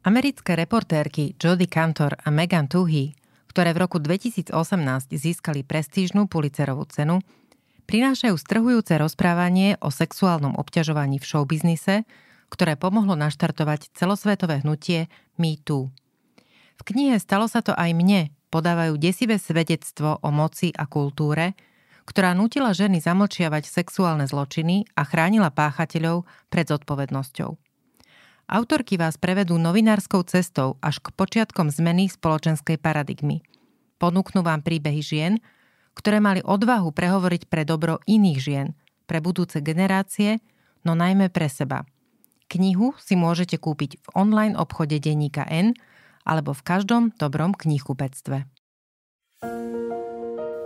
Americké reportérky Jodie Cantor a Megan Toohey, ktoré v roku 2018 získali prestížnú Pulitzerovú cenu, prinášajú strhujúce rozprávanie o sexuálnom obťažovaní v showbiznise, ktoré pomohlo naštartovať celosvetové hnutie Me Too. V knihe Stalo sa to aj mne podávajú desivé svedectvo o moci a kultúre, ktorá nutila ženy zamlčiavať sexuálne zločiny a chránila páchateľov pred zodpovednosťou. Autorky vás prevedú novinárskou cestou až k počiatkom zmeny spoločenskej paradigmy. Ponúknú vám príbehy žien, ktoré mali odvahu prehovoriť pre dobro iných žien, pre budúce generácie, no najmä pre seba. Knihu si môžete kúpiť v online obchode denníka N alebo v každom dobrom knihkupectve.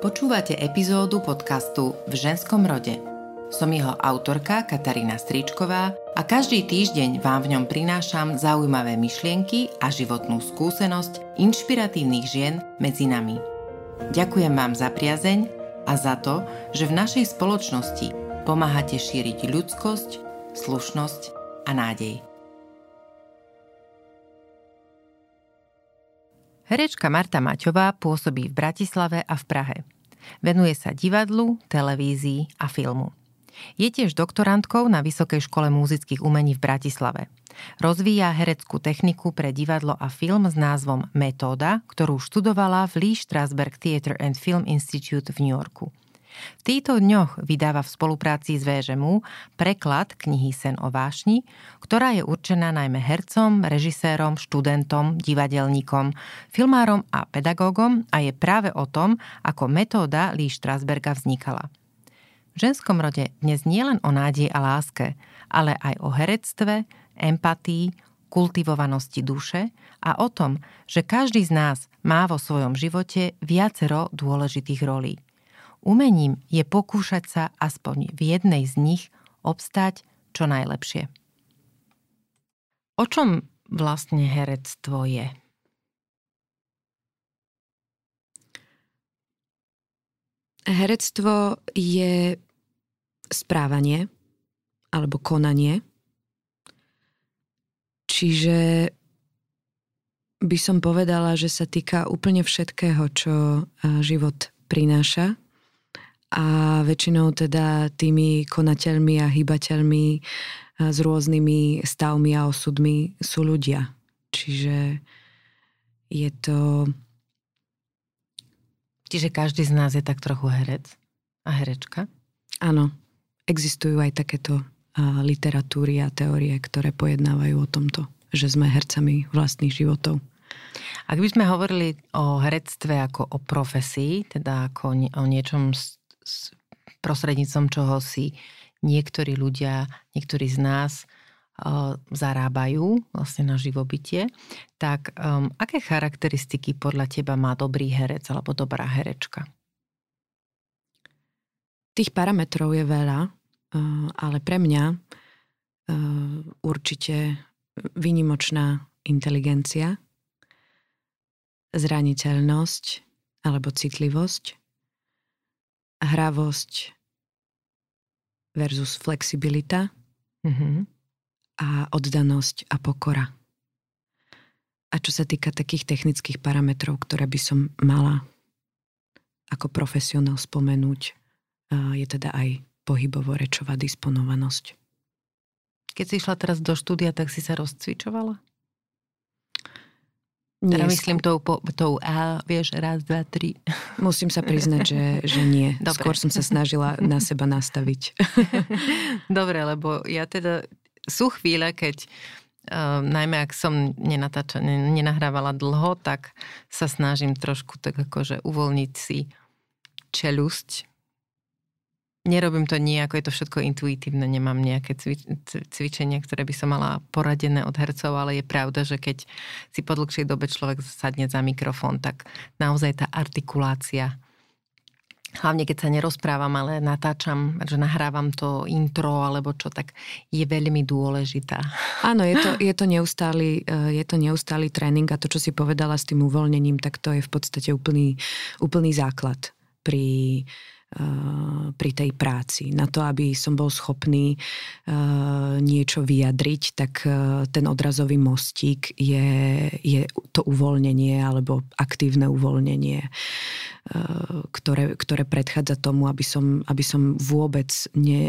Počúvate epizódu podcastu V ženskom rode – som jeho autorka Katarína Stričková a každý týždeň vám v ňom prinášam zaujímavé myšlienky a životnú skúsenosť inšpiratívnych žien medzi nami. Ďakujem vám za priazeň a za to, že v našej spoločnosti pomáhate šíriť ľudskosť, slušnosť a nádej. Herečka Marta Maťová pôsobí v Bratislave a v Prahe. Venuje sa divadlu, televízii a filmu. Je tiež doktorantkou na Vysokej škole múzických umení v Bratislave. Rozvíja hereckú techniku pre divadlo a film s názvom Metóda, ktorú študovala v Lee Strasberg Theatre and Film Institute v New Yorku. V týchto dňoch vydáva v spolupráci s VŽMU preklad knihy Sen o vášni, ktorá je určená najmä hercom, režisérom, študentom, divadelníkom, filmárom a pedagógom a je práve o tom, ako metóda Lee Strasberga vznikala. V ženskom rode dnes nie len o nádej a láske, ale aj o herectve, empatii, kultivovanosti duše a o tom, že každý z nás má vo svojom živote viacero dôležitých rolí. Umením je pokúšať sa aspoň v jednej z nich obstať čo najlepšie. O čom vlastne herectvo je? Herectvo je správanie alebo konanie. Čiže by som povedala, že sa týka úplne všetkého, čo život prináša. A väčšinou teda tými konateľmi a hýbateľmi s rôznymi stavmi a osudmi sú ľudia. Čiže je to Čiže každý z nás je tak trochu herec a herečka? Áno. Existujú aj takéto literatúry a teórie, ktoré pojednávajú o tomto, že sme hercami vlastných životov. Ak by sme hovorili o herectve ako o profesii, teda ako o niečom s, s prostrednícom čoho si niektorí ľudia, niektorí z nás zarábajú vlastne na živobytie, tak um, aké charakteristiky podľa teba má dobrý herec alebo dobrá herečka? Tých parametrov je veľa, uh, ale pre mňa uh, určite výnimočná inteligencia, zraniteľnosť alebo citlivosť, hravosť versus flexibilita, mm-hmm a oddanosť a pokora. A čo sa týka takých technických parametrov, ktoré by som mala ako profesionál spomenúť, je teda aj pohybovo-rečová disponovanosť. Keď si išla teraz do štúdia, tak si sa rozcvičovala? Nie, teda myslím tou, tou A, vieš, raz, dva, tri. Musím sa priznať, že, že nie. Dobre. Skôr som sa snažila na seba nastaviť. Dobre, lebo ja teda sú chvíle, keď Uh, najmä ak som nenatáča, nenahrávala dlho, tak sa snažím trošku tak akože uvoľniť si čelusť. Nerobím to nejako, je to všetko intuitívne, nemám nejaké cvičenia, ktoré by som mala poradené od hercov, ale je pravda, že keď si po dlhšej dobe človek sadne za mikrofón, tak naozaj tá artikulácia hlavne keď sa nerozprávam, ale natáčam, že nahrávam to intro alebo čo, tak je veľmi dôležitá. Áno, je to, je to, neustály, eh, je to neustály tréning a to, čo si povedala s tým uvoľnením, tak to je v podstate úplný, úplný základ pri pri tej práci. Na to, aby som bol schopný niečo vyjadriť, tak ten odrazový mostík je, je to uvoľnenie alebo aktívne uvoľnenie, ktoré, ktoré predchádza tomu, aby som, aby som vôbec ne,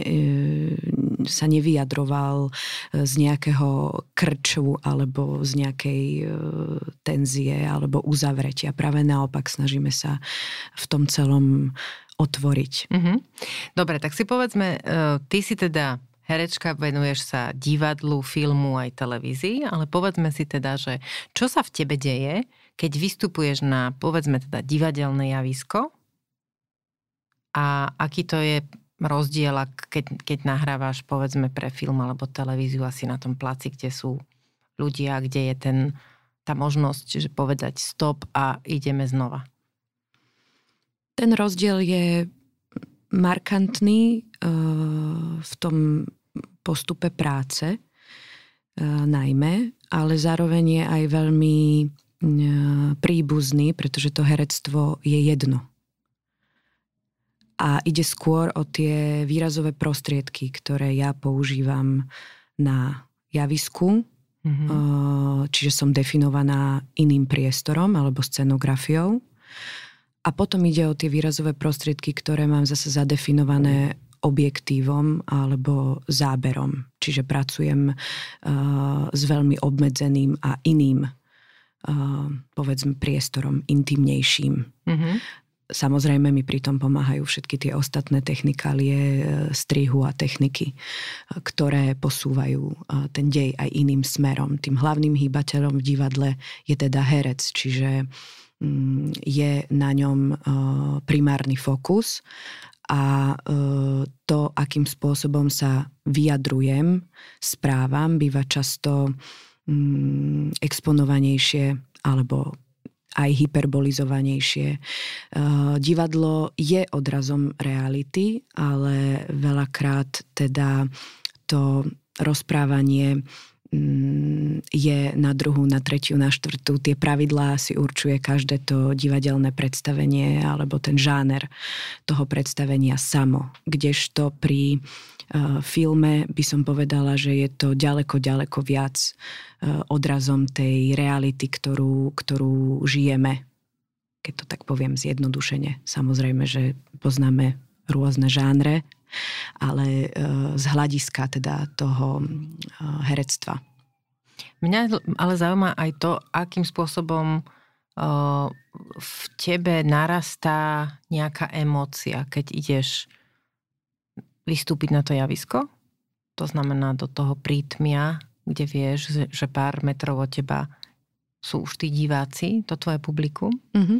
sa nevyjadroval z nejakého krču alebo z nejakej tenzie alebo uzavretia. Práve naopak snažíme sa v tom celom otvoriť. Mm-hmm. Dobre, tak si povedzme, e, ty si teda herečka, venuješ sa divadlu, filmu aj televízii, ale povedzme si teda, že čo sa v tebe deje, keď vystupuješ na, povedzme teda, divadelné javisko a aký to je rozdiel, keď, keď nahrávaš, povedzme, pre film alebo televíziu asi na tom placi, kde sú ľudia, kde je ten, tá možnosť, že povedať stop a ideme znova. Ten rozdiel je markantný eh, v tom postupe práce eh, najmä, ale zároveň je aj veľmi eh, príbuzný, pretože to herectvo je jedno. A ide skôr o tie výrazové prostriedky, ktoré ja používam na javisku, mm-hmm. čiže som definovaná iným priestorom alebo scenografiou a potom ide o tie výrazové prostriedky, ktoré mám zase zadefinované objektívom alebo záberom. Čiže pracujem uh, s veľmi obmedzeným a iným, uh, povedzme, priestorom, intimnejším. Mm-hmm. Samozrejme mi pri tom pomáhajú všetky tie ostatné technikálie uh, strihu a techniky, uh, ktoré posúvajú uh, ten dej aj iným smerom. Tým hlavným hýbateľom v divadle je teda herec, čiže Mm, je na ňom e, primárny fokus a e, to, akým spôsobom sa vyjadrujem, správam, býva často mm, exponovanejšie alebo aj hyperbolizovanejšie. E, divadlo je odrazom reality, ale veľakrát teda to rozprávanie Mm, je na druhú, na tretiu, na štvrtú. Tie pravidlá si určuje každé to divadelné predstavenie alebo ten žáner toho predstavenia samo. Kdežto pri uh, filme by som povedala, že je to ďaleko, ďaleko viac uh, odrazom tej reality, ktorú, ktorú žijeme. Keď to tak poviem zjednodušene. Samozrejme, že poznáme rôzne žánre ale e, z hľadiska teda toho e, herectva. Mňa ale zaujíma aj to, akým spôsobom e, v tebe narastá nejaká emócia, keď ideš vystúpiť na to javisko. To znamená do toho prítmia, kde vieš, že pár metrov od teba sú už tí diváci, to tvoje publikum. Mm-hmm.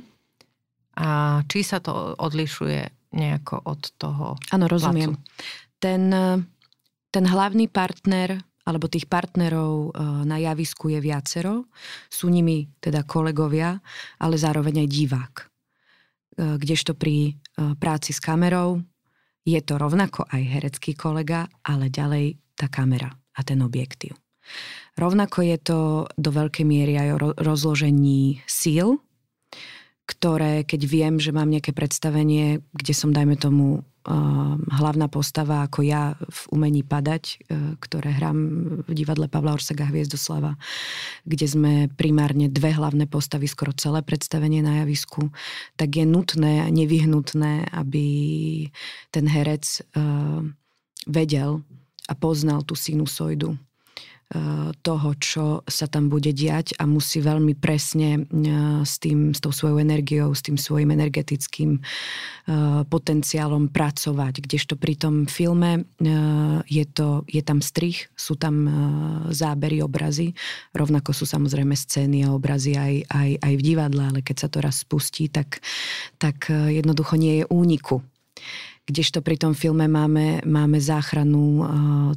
A či sa to odlišuje nejako od toho Áno, rozumiem. Ten, ten hlavný partner alebo tých partnerov e, na javisku je viacero. Sú nimi teda kolegovia, ale zároveň aj divák. E, kdežto pri e, práci s kamerou je to rovnako aj herecký kolega, ale ďalej tá kamera a ten objektív. Rovnako je to do veľkej miery aj o rozložení síl, ktoré, keď viem, že mám nejaké predstavenie, kde som, dajme tomu, uh, hlavná postava ako ja v umení padať, uh, ktoré hrám v divadle Pavla Orsega Hviezdoslava, kde sme primárne dve hlavné postavy, skoro celé predstavenie na javisku, tak je nutné, nevyhnutné, aby ten herec uh, vedel a poznal tú sinusoidu toho, čo sa tam bude diať a musí veľmi presne eh, s, tým, s tou svojou energiou, s tým svojim energetickým eh, potenciálom pracovať. Kdežto pri tom filme je, to, je tam strich, sú tam zábery, obrazy, rovnako sú samozrejme scény a obrazy aj, aj, aj v divadle, ale keď sa to raz spustí, tak, tak jednoducho nie je úniku kdežto pri tom filme máme, máme záchranu uh,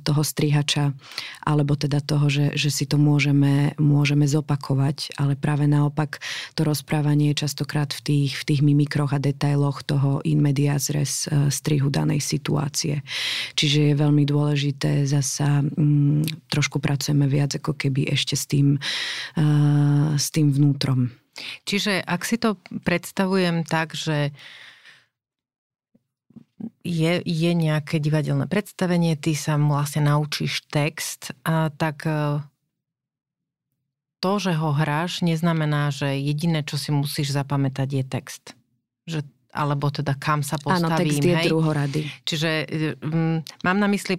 toho strihača, alebo teda toho, že, že si to môžeme, môžeme zopakovať, ale práve naopak to rozprávanie je častokrát v tých, v tých mimikroch a detailoch toho in medias res uh, strihu danej situácie. Čiže je veľmi dôležité zasa, um, trošku pracujeme viac ako keby ešte s tým, uh, s tým vnútrom. Čiže ak si to predstavujem tak, že je, je nejaké divadelné predstavenie, ty sa vlastne naučíš text, a tak e, to, že ho hráš, neznamená, že jediné, čo si musíš zapamätať, je text. Že, alebo teda kam sa postavím. Áno, text je hej? druhorady. Čiže um, mám na mysli,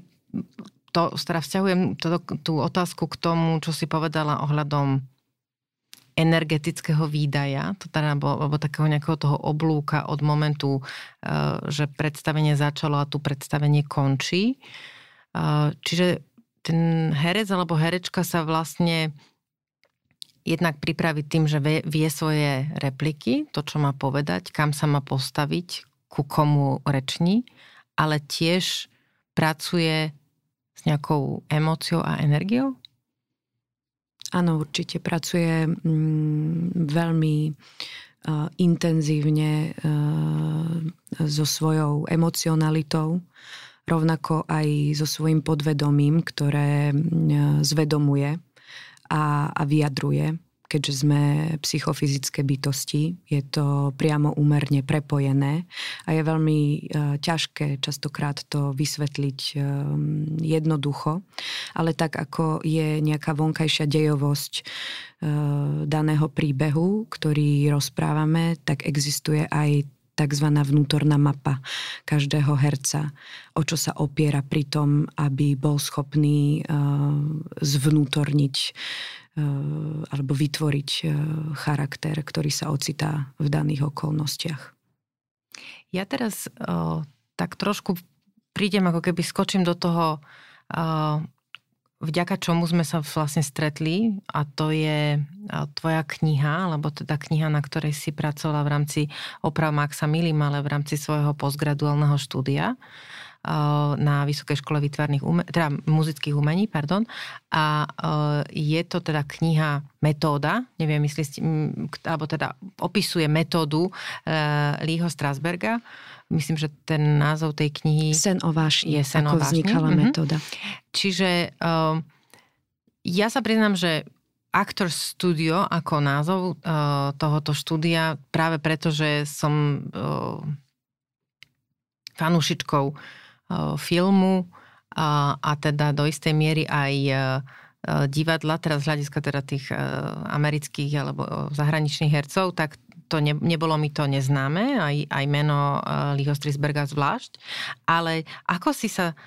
to, teda vzťahujem to, tú otázku k tomu, čo si povedala ohľadom energetického výdaja, to teda, alebo, alebo takého nejakého toho oblúka od momentu, eh, že predstavenie začalo a tu predstavenie končí. Eh, čiže ten herec alebo herečka sa vlastne jednak pripraviť tým, že vie, vie svoje repliky, to, čo má povedať, kam sa má postaviť, ku komu reční, ale tiež pracuje s nejakou emóciou a energiou? Áno, určite pracuje mm, veľmi uh, intenzívne uh, so svojou emocionalitou, rovnako aj so svojím podvedomím, ktoré uh, zvedomuje a, a vyjadruje keďže sme psychofyzické bytosti, je to priamo úmerne prepojené a je veľmi e, ťažké častokrát to vysvetliť e, jednoducho, ale tak ako je nejaká vonkajšia dejovosť e, daného príbehu, ktorý rozprávame, tak existuje aj tzv. vnútorná mapa každého herca, o čo sa opiera pri tom, aby bol schopný zvnútorniť Eh, alebo vytvoriť eh, charakter, ktorý sa ocitá v daných okolnostiach. Ja teraz o, tak trošku prídem, ako keby skočím do toho, vďaka čomu sme sa vlastne stretli a to je tvoja kniha, alebo teda kniha, na ktorej si pracovala v rámci oprav Maxa Milim, ale v rámci svojho postgraduálneho štúdia na Vysokej škole výtvarných ume- teda muzických umení, pardon. A je to teda kniha Metóda, neviem, myslí alebo teda opisuje metódu e, Lího Strasberga. Myslím, že ten názov tej knihy Sen o vášni, je Sen ako o vznikala mm-hmm. metóda. Čiže ja sa priznám, že Actor Studio ako názov uh, tohoto štúdia práve preto, že som uh, fanúšičkou filmu a, a teda do istej miery aj divadla, teraz z hľadiska teda tých amerických alebo zahraničných hercov, tak to ne, nebolo mi to neznáme, aj, aj meno Liho Strisberga zvlášť. Ale ako si sa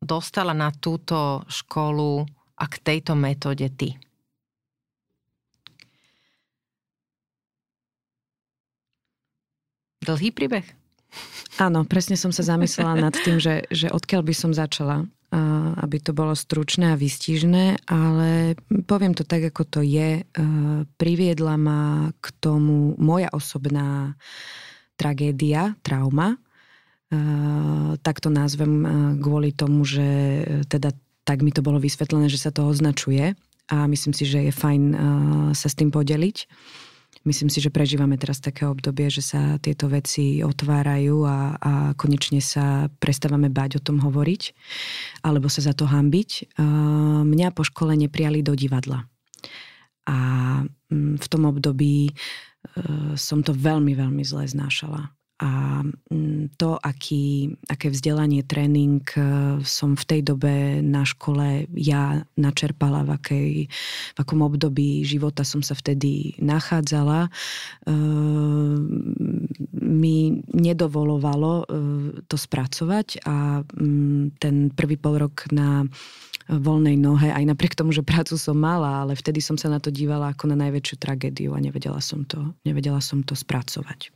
dostala na túto školu a k tejto metóde ty? Dlhý príbeh? Áno, presne som sa zamyslela nad tým, že, že odkiaľ by som začala, aby to bolo stručné a vystižné, ale poviem to tak, ako to je. Priviedla ma k tomu moja osobná tragédia, trauma. Tak to názvem kvôli tomu, že teda tak mi to bolo vysvetlené, že sa to označuje a myslím si, že je fajn sa s tým podeliť. Myslím si, že prežívame teraz také obdobie, že sa tieto veci otvárajú a, a konečne sa prestávame báť o tom hovoriť alebo sa za to hambiť. Mňa po škole neprijali do divadla. A mm, v tom období e, som to veľmi, veľmi zle znášala a mm, to, aký, aké vzdelanie, tréning e, som v tej dobe na škole ja načerpala, v, akej, v akom období života som sa vtedy nachádzala, e, mi nedovolovalo e, to spracovať a mm, ten prvý pol rok na voľnej nohe, aj napriek tomu, že prácu som mala, ale vtedy som sa na to dívala ako na najväčšiu tragédiu a nevedela som to, nevedela som to spracovať.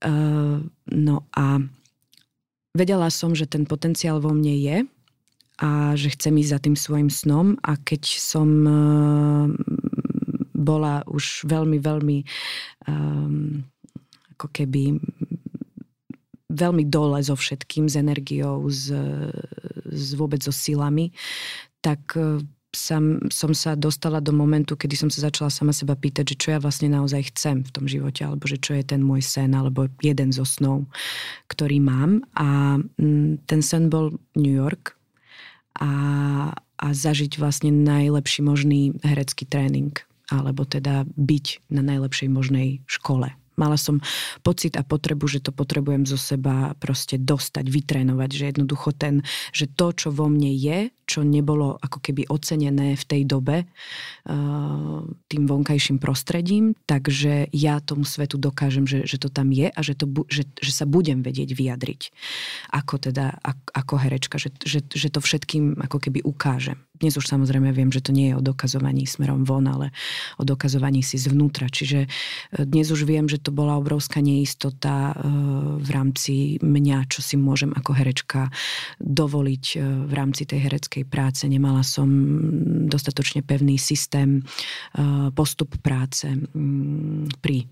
Ehm, no a vedela som, že ten potenciál vo mne je a že chcem ísť za tým svojim snom. A keď som ehm, bola už veľmi, veľmi um, ako keby veľmi dole so všetkým, s energiou, s, s vôbec so silami, tak sam, som sa dostala do momentu, kedy som sa začala sama seba pýtať, že čo ja vlastne naozaj chcem v tom živote, alebo že čo je ten môj sen, alebo jeden zo snov, ktorý mám. A mm, ten sen bol New York a, a zažiť vlastne najlepší možný herecký tréning, alebo teda byť na najlepšej možnej škole Mala som pocit a potrebu, že to potrebujem zo seba proste dostať, vytrénovať, že jednoducho ten, že to, čo vo mne je, čo nebolo ako keby ocenené v tej dobe uh, tým vonkajším prostredím, takže ja tomu svetu dokážem, že, že to tam je a že, to, že, že sa budem vedieť vyjadriť ako teda, ako herečka, že, že, že to všetkým ako keby ukážem. Dnes už samozrejme viem, že to nie je o dokazovaní smerom von, ale o dokazovaní si zvnútra. Čiže e, dnes už viem, že to bola obrovská neistota e, v rámci mňa, čo si môžem ako herečka dovoliť e, v rámci tej hereckej práce. Nemala som dostatočne pevný systém, postup práce pri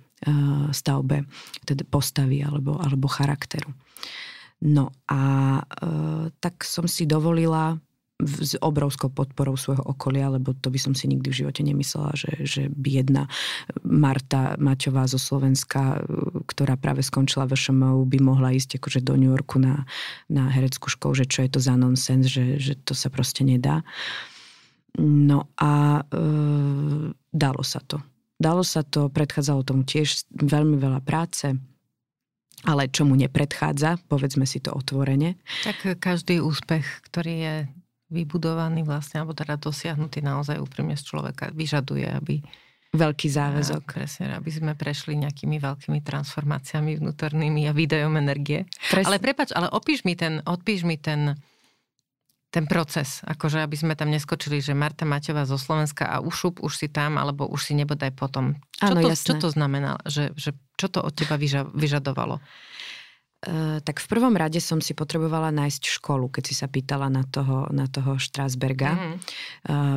stavbe teda postavy alebo, alebo charakteru. No a e, tak som si dovolila s obrovskou podporou svojho okolia, lebo to by som si nikdy v živote nemyslela, že, že by jedna Marta Maťová zo Slovenska, ktorá práve skončila v ŠMU, by mohla ísť akože do New Yorku na, na hereckú školu, že čo je to za nonsens, že, že to sa proste nedá. No a e, dalo sa to. Dalo sa to, predchádzalo tomu tiež veľmi veľa práce, ale čomu nepredchádza, povedzme si to otvorene. Tak každý úspech, ktorý je vybudovaný vlastne, alebo teda dosiahnutý naozaj úprimne z človeka, vyžaduje, aby Veľký záväzok. A, presne, aby sme prešli nejakými veľkými transformáciami vnútornými a výdajom energie. Pres... Ale prepač, ale opíš mi ten, odpíš mi ten, ten proces, akože aby sme tam neskočili, že Marta Maťová zo Slovenska a ušup, už si tam, alebo už si nebodaj potom. Čo, Áno, to, jasné. čo to znamená? Že, že, čo to od teba vyža, vyžadovalo? Eh, tak v prvom rade som si potrebovala nájsť školu, keď si sa pýtala na toho, na toho Strasberga, mm.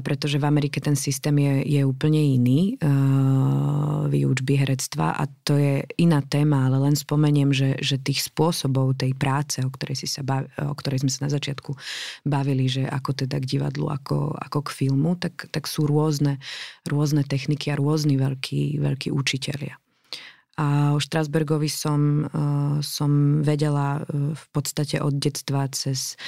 pretože v Amerike ten systém je, je úplne iný uh, výučby herectva a to je iná téma, ale len spomeniem, že, že tých spôsobov tej práce, o ktorej, si sa bav, o ktorej sme sa na začiatku bavili, že ako teda k divadlu, ako, ako k filmu, tak, tak sú rôzne, rôzne techniky a rôzni veľkí, veľkí učitelia. A o Štrasbergovi som, uh, som vedela uh, v podstate od detstva cez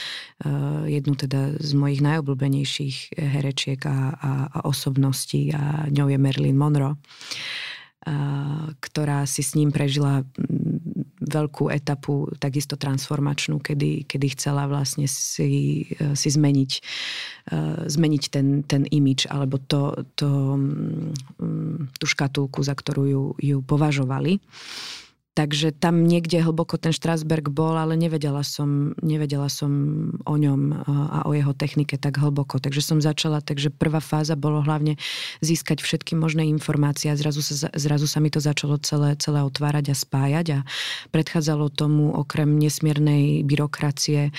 uh, jednu teda z mojich najobľúbenejších herečiek a, a, a osobností a ňou je Marilyn Monroe ktorá si s ním prežila veľkú etapu, takisto transformačnú, kedy, kedy chcela vlastne si, si zmeniť, zmeniť ten, ten imič alebo to, to, tú škatulku, za ktorú ju, ju považovali. Takže tam niekde hlboko ten Strasberg bol, ale nevedela som, nevedela som o ňom a o jeho technike tak hlboko. Takže som začala, takže prvá fáza bolo hlavne získať všetky možné informácie a zrazu sa, zrazu sa mi to začalo celé, celé otvárať a spájať a predchádzalo tomu okrem nesmiernej byrokracie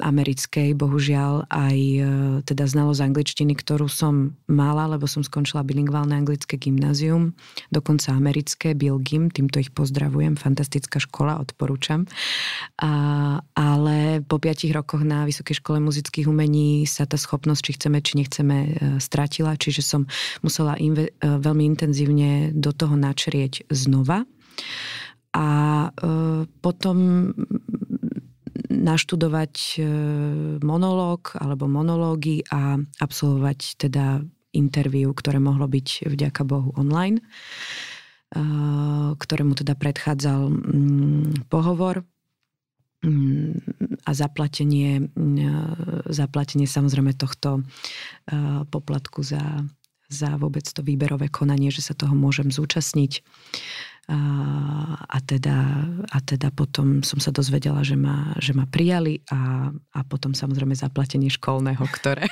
americkej, bohužiaľ aj e, teda znalosť angličtiny, ktorú som mala, lebo som skončila bilingválne anglické gymnázium, dokonca americké, Bill Gym, týmto ich pozdravujem, fantastická škola, odporúčam. A, ale po piatich rokoch na Vysokej škole muzických umení sa tá schopnosť, či chceme, či nechceme, e, stratila, čiže som musela inve, e, veľmi intenzívne do toho načrieť znova. A e, potom naštudovať e, monológ alebo monológy a absolvovať teda interviu, ktoré mohlo byť vďaka Bohu online, e, ktorému teda predchádzal mm, pohovor mm, a zaplatenie, e, zaplatenie samozrejme tohto poplatku za, za vôbec to výberové konanie, že sa toho môžem zúčastniť. A, a, teda, a teda potom som sa dozvedela, že ma, že ma prijali a, a potom samozrejme zaplatenie školného, ktoré,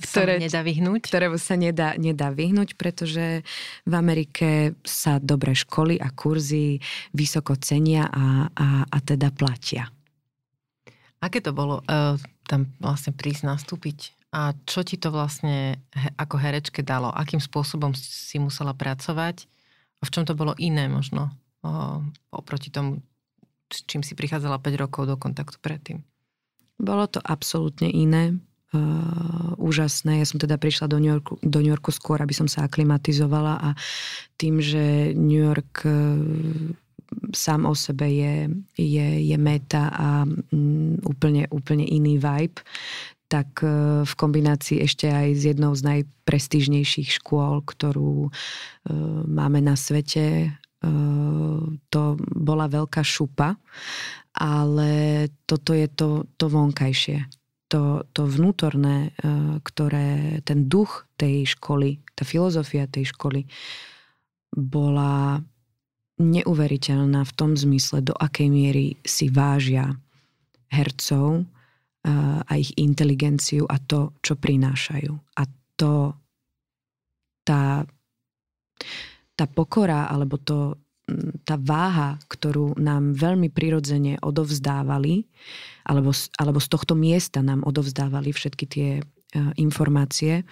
ktoré, nedá vyhnúť. ktoré sa nedá, nedá vyhnúť, pretože v Amerike sa dobré školy a kurzy vysoko cenia a, a, a teda platia. Aké to bolo uh, tam vlastne prísť nastúpiť? A čo ti to vlastne ako herečke dalo? Akým spôsobom si musela pracovať? A v čom to bolo iné možno o, oproti tomu, s čím si prichádzala 5 rokov do kontaktu predtým? Bolo to absolútne iné. Uh, úžasné. Ja som teda prišla do New, Yorku, do New Yorku skôr, aby som sa aklimatizovala a tým, že New York uh, sám o sebe je, je, je meta a um, úplne, úplne iný vibe, tak e, v kombinácii ešte aj s jednou z najprestížnejších škôl, ktorú e, máme na svete to bola veľká šupa, ale toto je to, to vonkajšie. To, to vnútorné, ktoré ten duch tej školy, tá filozofia tej školy bola neuveriteľná v tom zmysle, do akej miery si vážia hercov a ich inteligenciu a to, čo prinášajú. A to, tá, tá pokora alebo to, tá váha, ktorú nám veľmi prirodzene odovzdávali, alebo, alebo z tohto miesta nám odovzdávali všetky tie informácie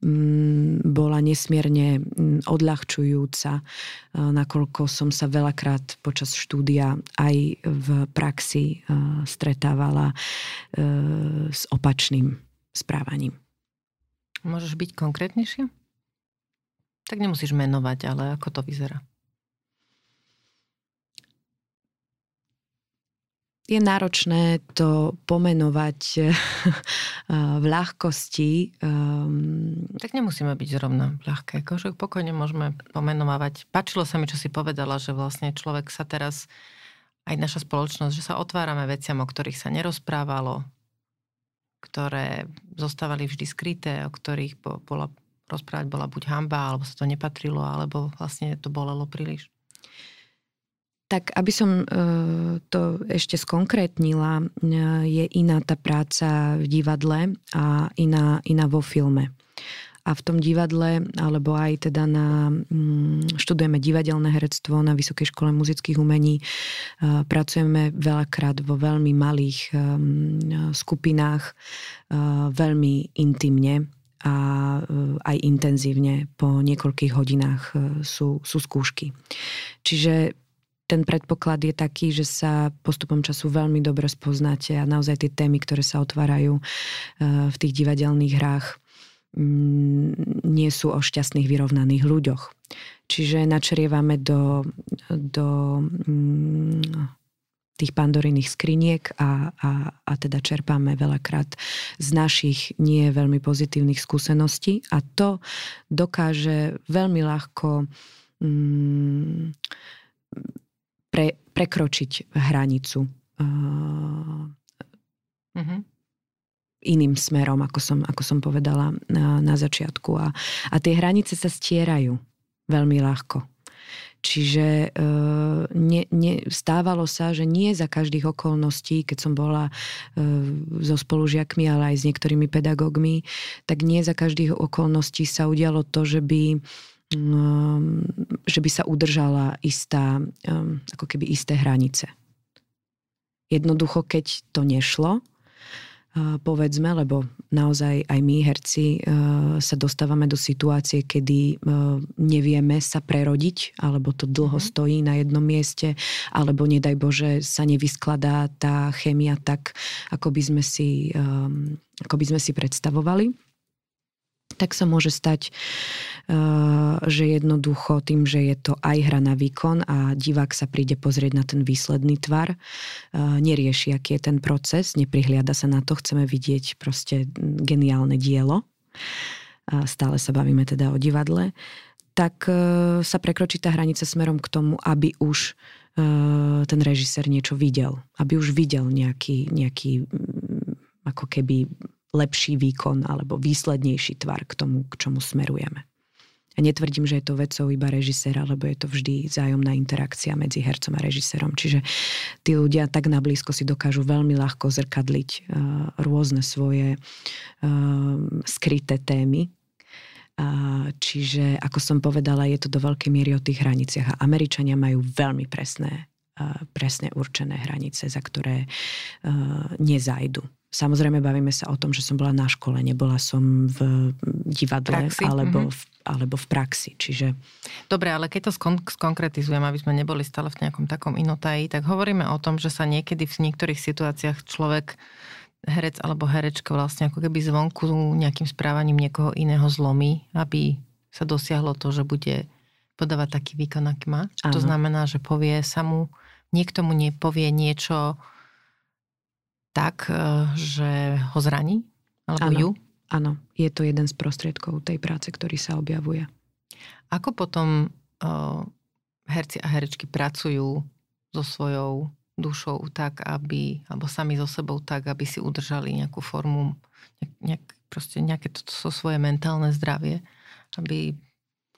mm, bola nesmierne mm, odľahčujúca, e, nakoľko som sa veľakrát počas štúdia aj v praxi e, stretávala s opačným správaním. Môžeš byť konkrétnejšia? Tak nemusíš menovať, ale ako to vyzerá? Je náročné to pomenovať eh, v ľahkosti. Ehm, tak nemusíme byť zrovna ľahké. Akože pokojne môžeme pomenovať. Pačilo sa mi, čo si povedala, že vlastne človek sa teraz, aj naša spoločnosť, že sa otvárame veciam, o ktorých sa nerozprávalo, ktoré zostávali vždy skryté, o ktorých bola, rozprávať bola buď hamba, alebo sa to nepatrilo, alebo vlastne to bolelo príliš. Tak aby som e, to ešte skonkrétnila, e, je iná tá práca v divadle a iná, iná vo filme. A v tom divadle, alebo aj teda na, mm, študujeme divadelné herectvo na Vysokej škole muzických umení, e, pracujeme veľakrát vo veľmi malých skupinách, veľmi intimne a aj intenzívne po niekoľkých hodinách sú, sú skúšky. Čiže ten predpoklad je taký, že sa postupom času veľmi dobre spoznáte a naozaj tie témy, ktoré sa otvárajú eh, v tých divadelných hrách, mm, nie sú o šťastných vyrovnaných ľuďoch. Čiže načrievame do, do mm, tých pandorinných skriniek a, a, a teda čerpáme veľakrát z našich nie veľmi pozitívnych skúseností a to dokáže veľmi ľahko mm, pre, prekročiť hranicu uh, uh-huh. iným smerom, ako som, ako som povedala na, na začiatku. A, a tie hranice sa stierajú veľmi ľahko. Čiže e, ne, ne, stávalo sa, že nie za každých okolností, keď som bola e, so spolužiakmi, ale aj s niektorými pedagógmi, tak nie za každých okolností sa udialo to, že by že by sa udržala istá, um, ako keby isté hranice. Jednoducho, keď to nešlo, uh, povedzme, lebo naozaj aj my, herci, uh, sa dostávame do situácie, kedy uh, nevieme sa prerodiť, alebo to dlho mm. stojí na jednom mieste, alebo nedaj Bože sa nevyskladá tá chémia tak, ako by sme si, um, ako by sme si predstavovali tak sa môže stať, eh, že jednoducho tým, že je to aj hra na výkon a divák sa príde pozrieť na ten výsledný tvar, eh, nerieši, aký je ten proces, neprihliada sa na to, chceme vidieť proste geniálne dielo, stále sa bavíme teda o divadle, tak eh, sa prekročí tá hranica smerom k tomu, aby už ten režisér niečo videl. Aby už videl nejaký, nejaký mm, ako keby lepší výkon alebo výslednejší tvar k tomu, k čomu smerujeme. A netvrdím, že je to vecou iba režisera, lebo je to vždy zájomná interakcia medzi hercom a režisérom. Čiže tí ľudia tak nablízko si dokážu veľmi ľahko zrkadliť uh, rôzne svoje uh, skryté témy. Čiže, ako som povedala, je to do veľkej miery o tých hraniciach. A Američania majú veľmi presné, uh, presne určené hranice, za ktoré nezajdu. Samozrejme bavíme sa o tom, že som bola na škole, nebola som v divadle praxi. alebo, mm-hmm. v, alebo v praxi. Čiže... Dobre, ale keď to skon- skonkretizujem, aby sme neboli stále v nejakom takom inotaji, tak hovoríme o tom, že sa niekedy v niektorých situáciách človek herec alebo herečka vlastne ako keby zvonku nejakým správaním niekoho iného zlomí, aby sa dosiahlo to, že bude podávať taký výkon, aký má. Ano. To znamená, že povie sa mu, niekto mu nepovie niečo, tak, e, že ho zraní? Alebo ano, ju? Áno, je to jeden z prostriedkov tej práce, ktorý sa objavuje. Ako potom uh, herci a herečky pracujú so svojou dušou tak, aby, alebo sami so sebou tak, aby si udržali nejakú formu, nejak, proste nejaké to, to svoje mentálne zdravie, aby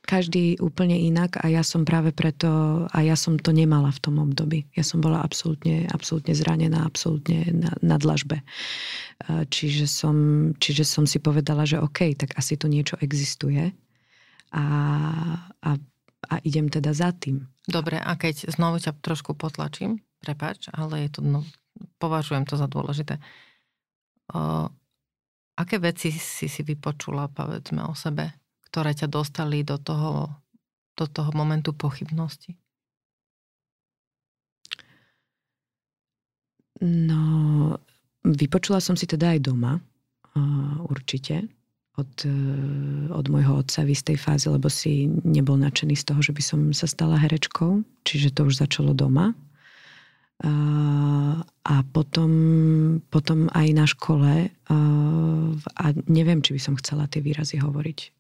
každý úplne inak a ja som práve preto, a ja som to nemala v tom období. Ja som bola absolútne, absolútne zranená, absolútne na, na dlažbe. Čiže som, čiže som si povedala, že OK, tak asi tu niečo existuje a, a, a idem teda za tým. Dobre, a keď znovu ťa trošku potlačím, prepač, ale je to, no, považujem to za dôležité. O, aké veci si si vypočula, povedzme, o sebe? Ktoré ťa dostali do toho, do toho momentu pochybnosti? No, vypočula som si teda aj doma, určite, od, e, od môjho otca v istej fáze, lebo si nebol nadšený z toho, že by som sa stala herečkou, čiže to už začalo doma. A, potom, potom aj na škole a neviem, či by som chcela tie výrazy hovoriť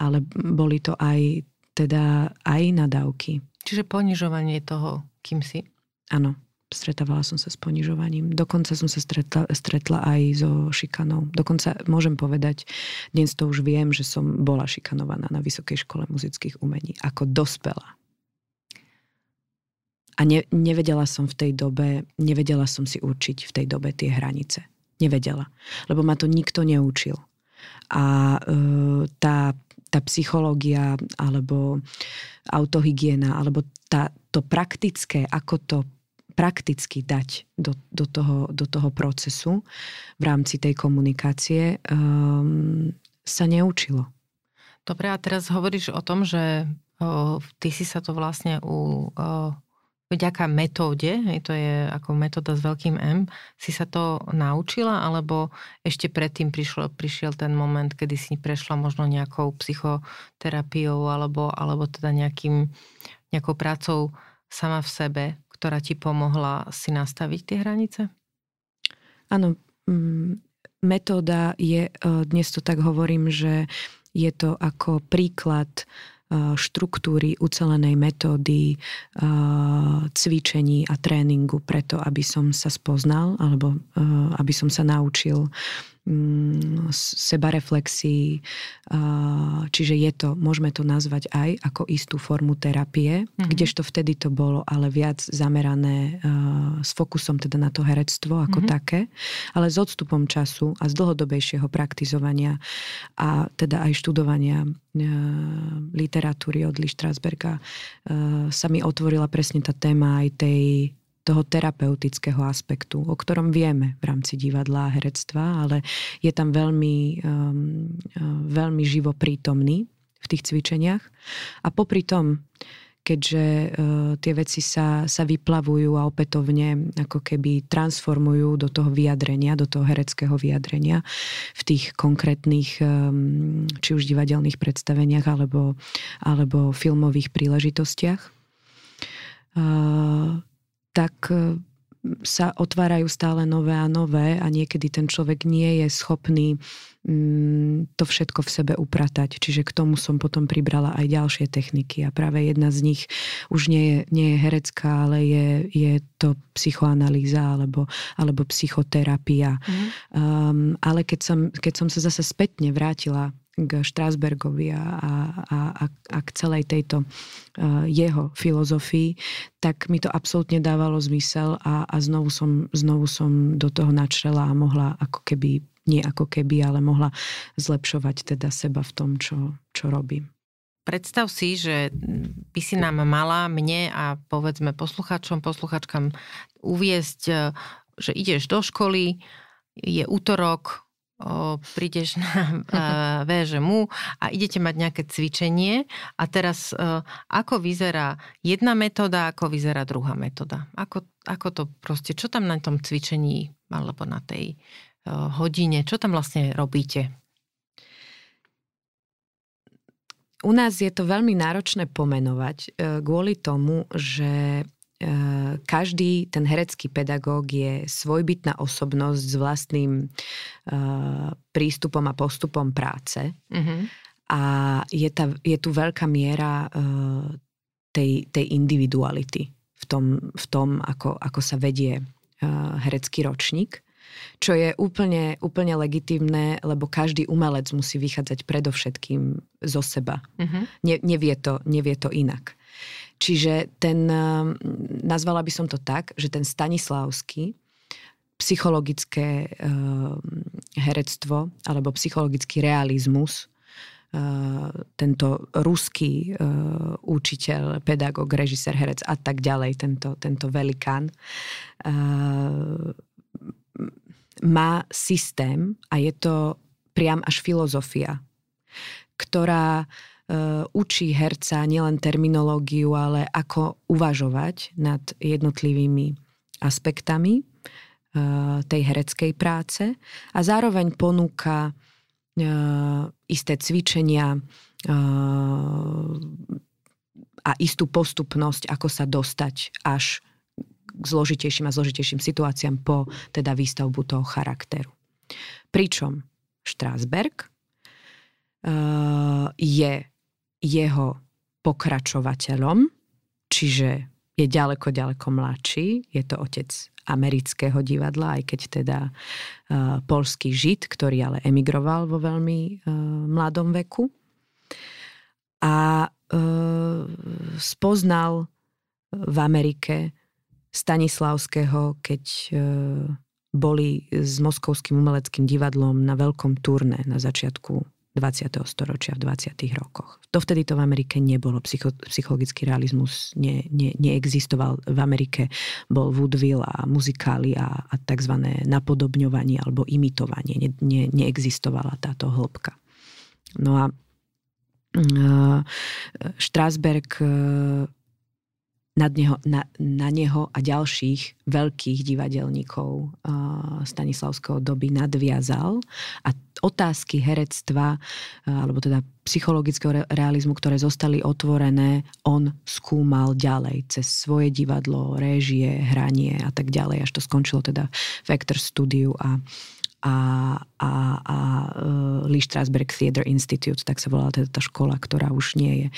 ale boli to aj teda aj nadávky. Čiže ponižovanie toho, kým si? Áno, stretávala som sa s ponižovaním. Dokonca som sa stretla, stretla aj so šikanou. Dokonca môžem povedať, dnes to už viem, že som bola šikanovaná na Vysokej škole muzických umení ako dospela. A ne, nevedela som v tej dobe, nevedela som si určiť v tej dobe tie hranice. Nevedela. Lebo ma to nikto neučil. A e, tá tá psychológia alebo autohygiena alebo tá, to praktické, ako to prakticky dať do, do, toho, do toho procesu v rámci tej komunikácie um, sa neučilo. Dobre, a teraz hovoríš o tom, že o, ty si sa to vlastne u o, vďaka metóde, to je ako metóda s veľkým M, si sa to naučila, alebo ešte predtým prišiel, prišiel ten moment, kedy si prešla možno nejakou psychoterapiou, alebo, alebo teda nejakým, nejakou prácou sama v sebe, ktorá ti pomohla si nastaviť tie hranice? Áno, mm, metóda je, e, dnes to tak hovorím, že je to ako príklad štruktúry, ucelenej metódy, cvičení a tréningu preto, aby som sa spoznal alebo aby som sa naučil sebareflexii, čiže je to, môžeme to nazvať aj ako istú formu terapie, mm-hmm. kdežto vtedy to bolo ale viac zamerané s fokusom teda na to herectvo ako mm-hmm. také, ale s odstupom času a z dlhodobejšieho praktizovania a teda aj študovania literatúry od Lee Strasberga sa mi otvorila presne tá téma aj tej toho terapeutického aspektu, o ktorom vieme v rámci divadla a herectva, ale je tam veľmi, um, uh, veľmi živo prítomný v tých cvičeniach. A popri tom, keďže uh, tie veci sa, sa vyplavujú a opätovne ako keby transformujú do toho vyjadrenia, do toho hereckého vyjadrenia v tých konkrétnych um, či už divadelných predstaveniach alebo, alebo filmových príležitostiach. Uh, tak e, sa otvárajú stále nové a nové a niekedy ten človek nie je schopný mm, to všetko v sebe upratať. Čiže k tomu som potom pribrala aj ďalšie techniky a práve jedna z nich už nie je, nie je herecká, ale je, je to psychoanalýza alebo, alebo psychoterapia. Mm. Um, ale keď som, keď som sa zase spätne vrátila k Štrásbergovi a, a, a, a k celej tejto uh, jeho filozofii, tak mi to absolútne dávalo zmysel a, a znovu, som, znovu som do toho načrela a mohla ako keby, nie ako keby, ale mohla zlepšovať teda seba v tom, čo, čo robím. Predstav si, že by si nám mala mne a povedzme posluchačom, posluchačkám uviesť, e, že ideš do školy, je útorok, o, prídeš na VŽMU a idete mať nejaké cvičenie a teraz o, ako vyzerá jedna metóda, ako vyzerá druhá metóda. Ako, ako to proste, čo tam na tom cvičení alebo na tej o, hodine, čo tam vlastne robíte? U nás je to veľmi náročné pomenovať e, kvôli tomu, že každý ten herecký pedagóg je svojbytná osobnosť s vlastným uh, prístupom a postupom práce. Mm-hmm. A je, ta, je tu veľká miera uh, tej, tej individuality v tom, v tom ako, ako sa vedie herecký ročník čo je úplne, úplne legitimné, lebo každý umelec musí vychádzať predovšetkým zo seba. Uh-huh. Ne, nevie, to, nevie to inak. Čiže ten, um, nazvala by som to tak, že ten Stanislavský, psychologické uh, herectvo alebo psychologický realizmus, uh, tento ruský uh, učiteľ, pedagóg, režisér, herec a tak ďalej, tento, tento velikán, uh, má systém a je to priam až filozofia, ktorá e, učí herca nielen terminológiu, ale ako uvažovať nad jednotlivými aspektami e, tej hereckej práce a zároveň ponúka e, isté cvičenia a istú postupnosť, ako sa dostať až k zložitejším a zložitejším situáciám po teda výstavbu toho charakteru. Pričom Strasberg je jeho pokračovateľom, čiže je ďaleko, ďaleko mladší. Je to otec amerického divadla, aj keď teda uh, polský žid, ktorý ale emigroval vo veľmi uh, mladom veku. A uh, spoznal v Amerike Stanislavského, keď e, boli s Moskovským umeleckým divadlom na veľkom turné na začiatku 20. storočia v 20. rokoch. Dovtedy to v Amerike nebolo. Psycho, psychologický realizmus ne, ne, neexistoval. V Amerike bol vaudeville a muzikály a, a tzv. napodobňovanie alebo imitovanie. Ne, ne, neexistovala táto hĺbka. No a uh, Strasberg uh, nad neho, na, na neho a ďalších veľkých divadelníkov uh, Stanislavského doby nadviazal. A otázky herectva, uh, alebo teda psychologického re- realizmu, ktoré zostali otvorené, on skúmal ďalej cez svoje divadlo, réžie, hranie a tak ďalej, až to skončilo teda v Actor Studiu a a, a, a uh, Lee Strasberg Theatre Institute, tak sa volala teda tá škola, ktorá už nie je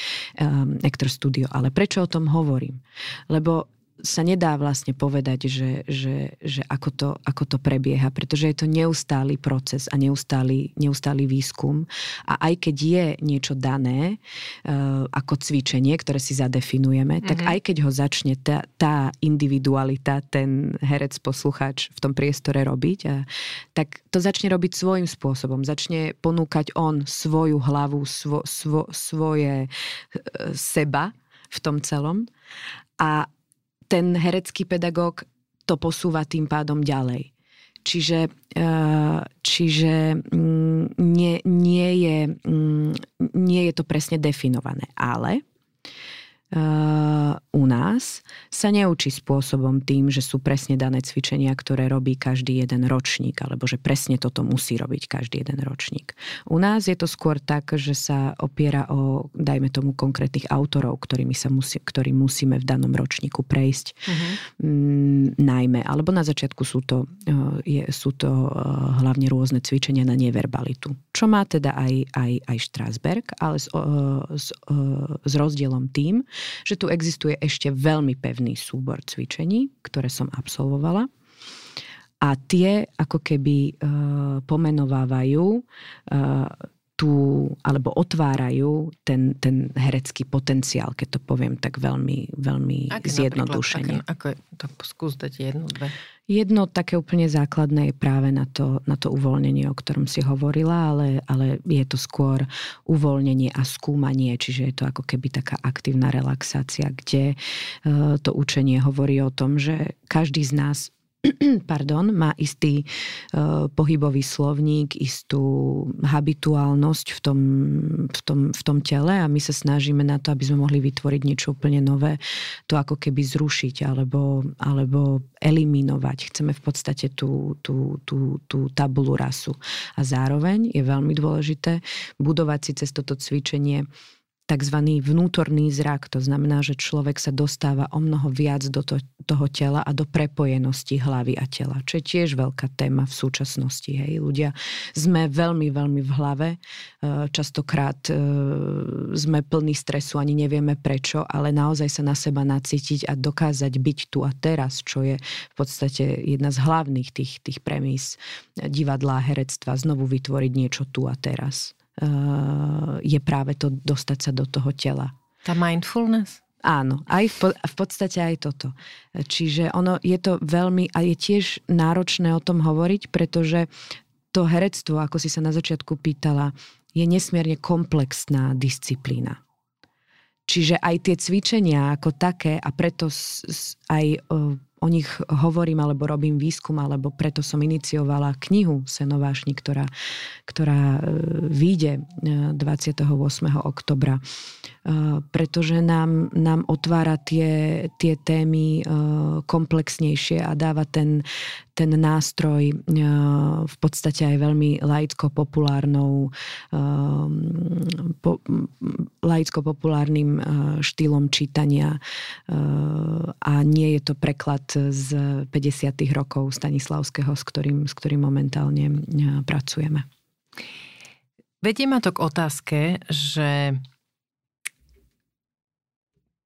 um, Actor Studio. Ale prečo o tom hovorím? Lebo sa nedá vlastne povedať, že, že, že ako, to, ako to prebieha, pretože je to neustály proces a neustály, neustály výskum. A aj keď je niečo dané uh, ako cvičenie, ktoré si zadefinujeme, mm-hmm. tak mhm. aj keď ho začne tá, tá individualita, ten herec, posluchač v tom priestore robiť, a, tak to začne robiť svojím spôsobom. Začne ponúkať on svoju hlavu, svo, svo, svoje uh, seba v tom celom. A ten herecký pedagóg to posúva tým pádom ďalej. Čiže, eh, čiže mm, nie, nie, je, mm, nie je to presne definované. Ale u nás sa neučí spôsobom tým, že sú presne dané cvičenia, ktoré robí každý jeden ročník, alebo že presne toto musí robiť každý jeden ročník. U nás je to skôr tak, že sa opiera o, dajme tomu, konkrétnych autorov, ktorými sa musí, ktorý musíme v danom ročníku prejsť. Uh-huh. Mm, najmä, alebo na začiatku sú to, je, sú to hlavne rôzne cvičenia na neverbalitu. Čo má teda aj, aj, aj Strasberg, ale s, s, s rozdielom tým, že tu existuje ešte veľmi pevný súbor cvičení, ktoré som absolvovala. A tie ako keby e, pomenovávajú e, tú, alebo otvárajú ten, ten herecký potenciál, keď to poviem tak veľmi, veľmi aké zjednodušene. Aké, ako, tak skús dať jednu, dve. Jedno také úplne základné je práve na to, na to uvoľnenie, o ktorom si hovorila, ale, ale je to skôr uvoľnenie a skúmanie, čiže je to ako keby taká aktívna relaxácia, kde uh, to učenie hovorí o tom, že každý z nás pardon, má istý uh, pohybový slovník, istú habituálnosť v tom, v, tom, v tom tele a my sa snažíme na to, aby sme mohli vytvoriť niečo úplne nové, to ako keby zrušiť alebo, alebo eliminovať. Chceme v podstate tú, tú, tú, tú tabulu rasu. A zároveň je veľmi dôležité budovať si cez toto cvičenie tzv. vnútorný zrak. To znamená, že človek sa dostáva o mnoho viac do to, toho tela a do prepojenosti hlavy a tela, čo je tiež veľká téma v súčasnosti. Hej. Ľudia sme veľmi, veľmi v hlave. E, častokrát e, sme plní stresu, ani nevieme prečo, ale naozaj sa na seba nacítiť a dokázať byť tu a teraz, čo je v podstate jedna z hlavných tých, tých premiss divadla a herectva, znovu vytvoriť niečo tu a teraz. Eh, je práve to dostať sa do toho tela. Tá mindfulness? Áno, aj v, v podstate aj toto. Čiže ono je to veľmi, a je tiež náročné o tom hovoriť, pretože to herectvo, ako si sa na začiatku pýtala, je nesmierne komplexná disciplína. Čiže aj tie cvičenia ako také, a preto aj eh, o nich hovorím alebo robím výskum, alebo preto som iniciovala knihu Senovášni, ktorá, ktorá e, vyjde 28. E, oktobra. Pretože nám, nám otvára tie, tie témy komplexnejšie a dáva ten, ten nástroj v podstate aj veľmi laicko-populárnou po, laicko-populárnym štýlom čítania a nie je to preklad z 50. rokov Stanislavského, s ktorým, s ktorým momentálne pracujeme. Vedie ma to k otázke, že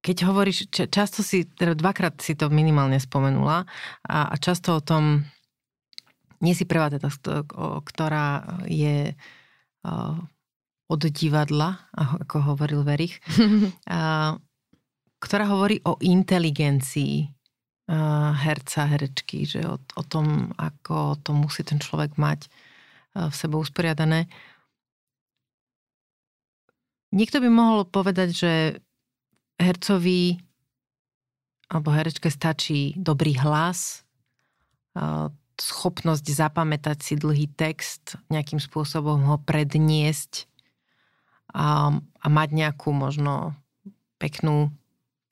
keď hovoríš, často si, teda dvakrát si to minimálne spomenula a, a často o tom, nie si prvá teda, ktorá je od divadla, ako hovoril Verich, ktorá hovorí o inteligencii herca, herečky, že o, o tom, ako to musí ten človek mať v sebe usporiadané. Niekto by mohol povedať, že hercovi alebo herečke stačí dobrý hlas, schopnosť zapamätať si dlhý text, nejakým spôsobom ho predniesť a, a mať nejakú možno peknú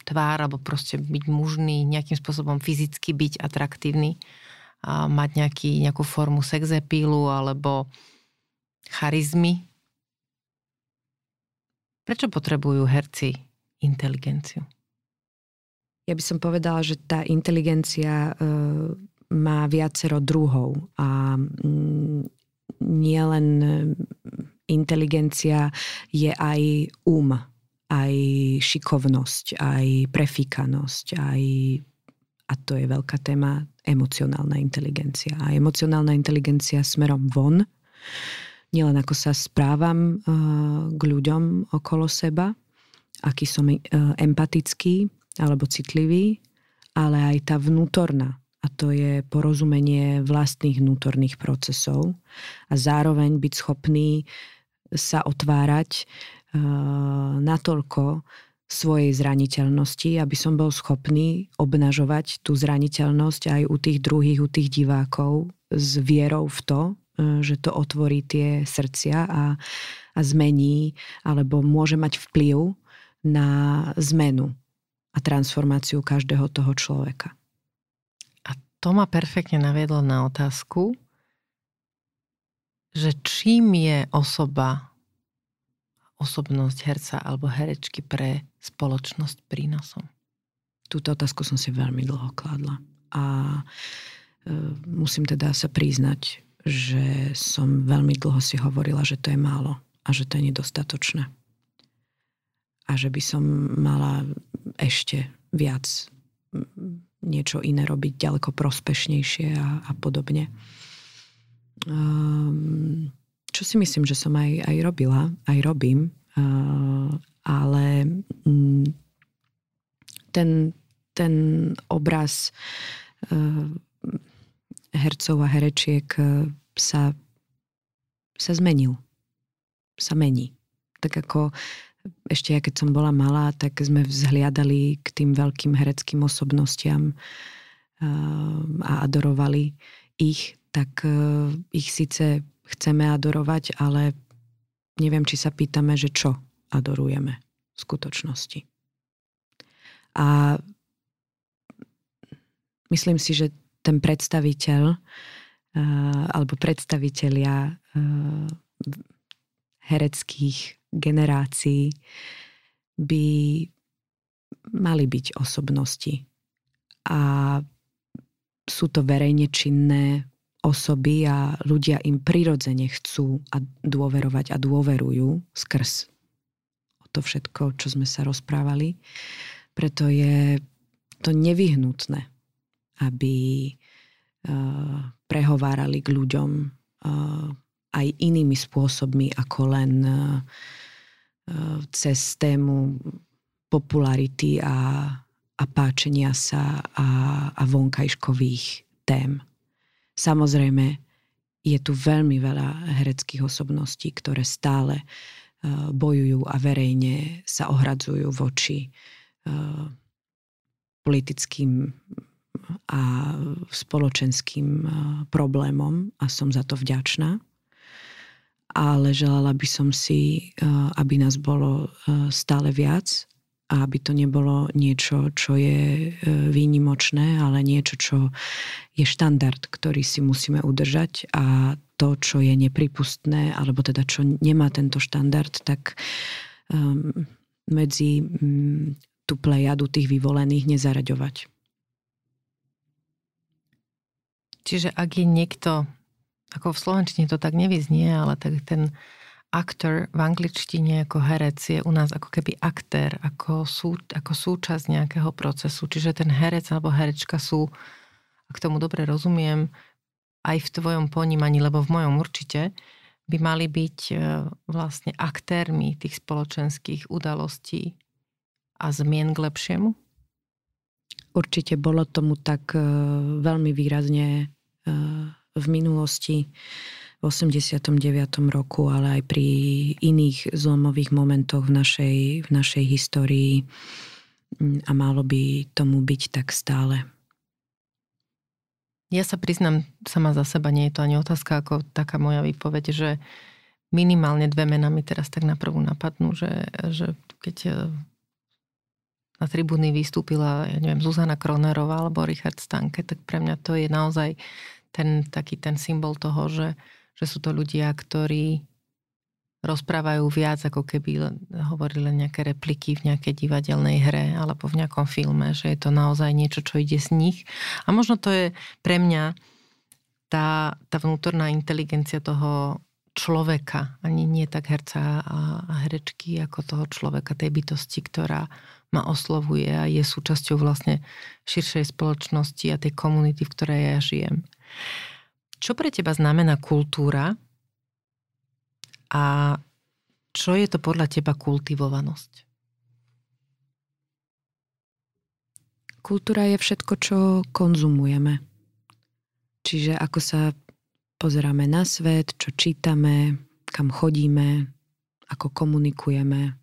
tvár alebo proste byť mužný, nejakým spôsobom fyzicky byť atraktívny a mať nejaký, nejakú formu sexepílu alebo charizmy. Prečo potrebujú herci inteligenciu? Ja by som povedala, že tá inteligencia e, má viacero druhov a mm, nie len inteligencia je aj um aj šikovnosť, aj prefíkanosť, aj, a to je veľká téma, emocionálna inteligencia. A emocionálna inteligencia smerom von, nielen ako sa správam uh, k ľuďom okolo seba, aký som uh, empatický alebo citlivý, ale aj tá vnútorná. A to je porozumenie vlastných vnútorných procesov a zároveň byť schopný sa otvárať Eh, natoľko svojej zraniteľnosti, aby som bol schopný obnažovať tú zraniteľnosť aj u tých druhých, u tých divákov s vierou v to, eh, že to otvorí tie srdcia a, a zmení, alebo môže mať vplyv na zmenu a transformáciu každého toho človeka. A to ma perfektne naviedlo na otázku, že čím je osoba osobnosť herca alebo herečky pre spoločnosť prínosom? Túto otázku som si veľmi dlho kladla. A e, musím teda sa priznať, že som veľmi dlho si hovorila, že to je málo a že to je nedostatočné. A že by som mala ešte viac niečo iné robiť, ďaleko prospešnejšie a, a podobne. Um, čo si myslím, že som aj, aj robila, aj robím, ale mm, ten, ten obraz hercov a herečiek sa, sa zmenil. Sa mení. Tak ako ešte ja keď som bola malá, tak sme vzhliadali k tým veľkým hereckým osobnostiam a adorovali ich, tak ich síce chceme adorovať, ale neviem, či sa pýtame, že čo adorujeme v skutočnosti. A myslím si, že ten predstaviteľ uh, alebo predstavitelia hereckých generácií by mali byť osobnosti. A sú to verejne činné osoby a ľudia im prirodzene chcú a dôverovať a dôverujú skrz to všetko, čo sme sa rozprávali. Preto je to nevyhnutné, aby uh, prehovárali k ľuďom uh, aj inými spôsobmi ako len uh, cez tému popularity a, a páčenia sa a, a vonkajškových tém. Samozrejme, je tu veľmi veľa hereckých osobností, ktoré stále uh, bojujú a verejne sa ohradzujú voči politickým a spoločenským problémom a som za to vďačná ale želala by som si, eh, aby nás bolo eh, stále viac a aby to nebolo niečo, čo je eh, výnimočné, ale niečo, čo je štandard, ktorý si musíme udržať a to, čo je nepripustné, alebo teda čo nemá tento štandard, tak um, medzi um, tú plejadu tých vyvolených nezaraďovať. Čiže ak je niekto ako v slovenčine to tak nevyznie, ale tak ten aktor v angličtine ako herec je u nás ako keby aktér, ako, sú, ako súčasť nejakého procesu. Čiže ten herec alebo herečka sú, ak tomu dobre rozumiem, aj v tvojom ponímaní, lebo v mojom určite, by mali byť e, vlastne aktérmi tých spoločenských udalostí a zmien k lepšiemu? Určite bolo tomu tak e, veľmi výrazne e, v minulosti v 89. roku, ale aj pri iných zlomových momentoch v našej, v našej histórii mm, a malo by tomu byť tak stále. Ja sa priznám sama za seba, nie je to ani otázka ako taká moja výpoveď, že minimálne dve mená mi teraz tak na prvú napadnú, že, že keď e, na tribúny vystúpila, ja neviem, Zuzana Kronerová alebo Richard Stanke, tak pre mňa to je naozaj ten taký ten symbol toho, že, že sú to ľudia, ktorí rozprávajú viac, ako keby hovorili nejaké repliky v nejakej divadelnej hre alebo v nejakom filme, že je to naozaj niečo, čo ide z nich. A možno to je pre mňa tá, tá vnútorná inteligencia toho človeka, ani nie tak herca a, a herečky, ako toho človeka, tej bytosti, ktorá ma oslovuje a je súčasťou vlastne širšej spoločnosti a tej komunity, v ktorej ja žijem. Čo pre teba znamená kultúra a čo je to podľa teba kultivovanosť? Kultúra je všetko, čo konzumujeme. Čiže ako sa pozeráme na svet, čo čítame, kam chodíme, ako komunikujeme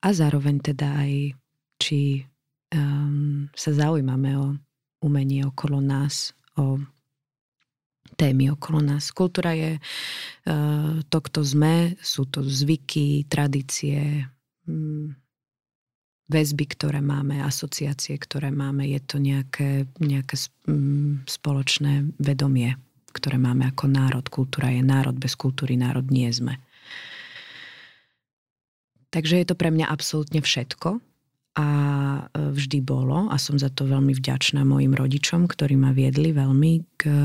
a zároveň teda aj, či um, sa zaujímame o umenie okolo nás, o témy okolo nás. Kultúra je uh, to, kto sme, sú to zvyky, tradície, um, väzby, ktoré máme, asociácie, ktoré máme. Je to nejaké, nejaké um, spoločné vedomie, ktoré máme ako národ. Kultúra je národ, bez kultúry národ nie sme. Takže je to pre mňa absolútne všetko a e, vždy bolo a som za to veľmi vďačná mojim rodičom, ktorí ma viedli veľmi k e,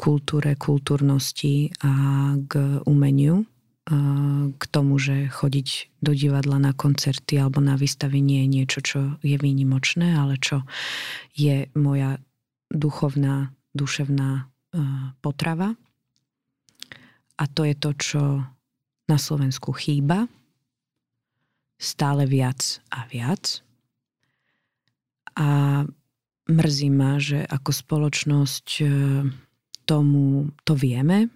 kultúre, kultúrnosti a k umeniu, e, k tomu, že chodiť do divadla na koncerty alebo na vystavenie je niečo, čo je výnimočné, ale čo je moja duchovná, duševná potrava. A to je to, čo na Slovensku chýba stále viac a viac. A mrzí ma, že ako spoločnosť e, tomu to vieme,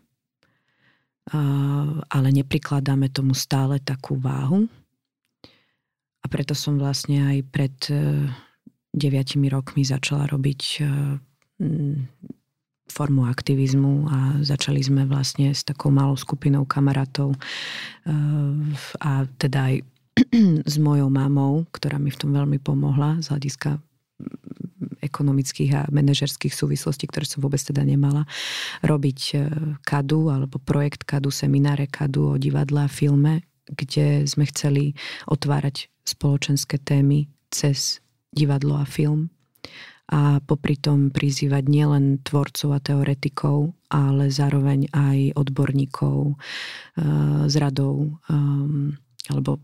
ale neprikladáme tomu stále takú váhu. A preto som vlastne aj pred e, deviatimi rokmi začala robiť e, formu aktivizmu a začali sme vlastne s takou malou skupinou kamarátov a teda aj s mojou mamou, ktorá mi v tom veľmi pomohla z hľadiska ekonomických a manažerských súvislostí, ktoré som vôbec teda nemala, robiť e, kadu alebo projekt kadu, semináre kadu o divadle a filme kde sme chceli otvárať spoločenské témy cez divadlo a film a popri tom prizývať nielen tvorcov a teoretikov, ale zároveň aj odborníkov uh, z radou um, alebo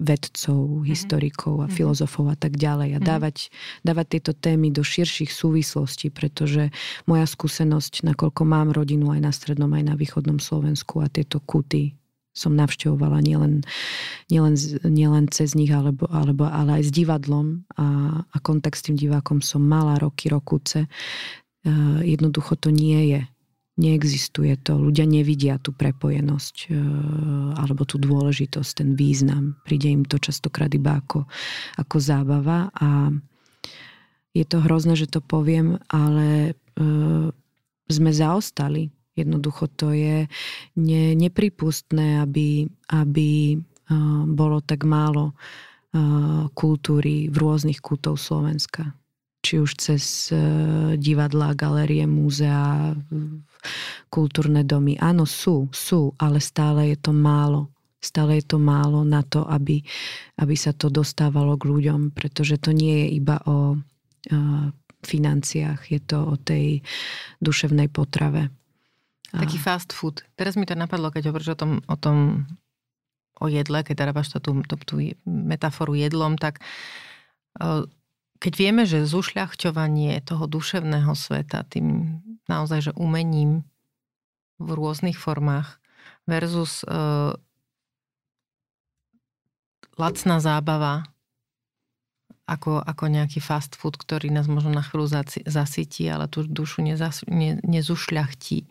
vedcov, mhm. historikov a mm-hmm. filozofov a tak ďalej. A mm-hmm. dávať, dávať tieto témy do širších súvislostí, pretože moja skúsenosť, nakoľko mám rodinu aj na strednom, aj na východnom Slovensku a tieto kuty som navštevovala nielen, nielen, nielen cez nich, alebo, alebo, ale aj s divadlom a, a kontakt s tým divákom som mala roky, rokuce. Uh, jednoducho to nie je. Neexistuje to. Ľudia nevidia tú prepojenosť uh, alebo tú dôležitosť, ten význam. Príde im to častokrát iba ako, ako zábava a je to hrozné, že to poviem, ale uh, sme zaostali Jednoducho to je ne, nepripustné, aby, aby uh, bolo tak málo kultúry v rôznych kútov Slovenska. Či už cez divadlá, galerie, múzea, kultúrne domy. Áno, sú, sú, ale stále je to málo. Stále je to málo na to, aby, aby sa to dostávalo k ľuďom, pretože to nie je iba o uh, financiách, je to o tej duševnej potrave. Taký fast food. Teraz mi to napadlo, keď hovoríš o tom, o tom o jedle, keď dávaš tú, tú, tú metaforu jedlom, tak keď vieme, že zušľachťovanie toho duševného sveta tým naozaj, že umením v rôznych formách versus uh, lacná zábava ako, ako nejaký fast food, ktorý nás možno na chvíľu zasytí, ale tú dušu nezas, ne, nezušľachtí.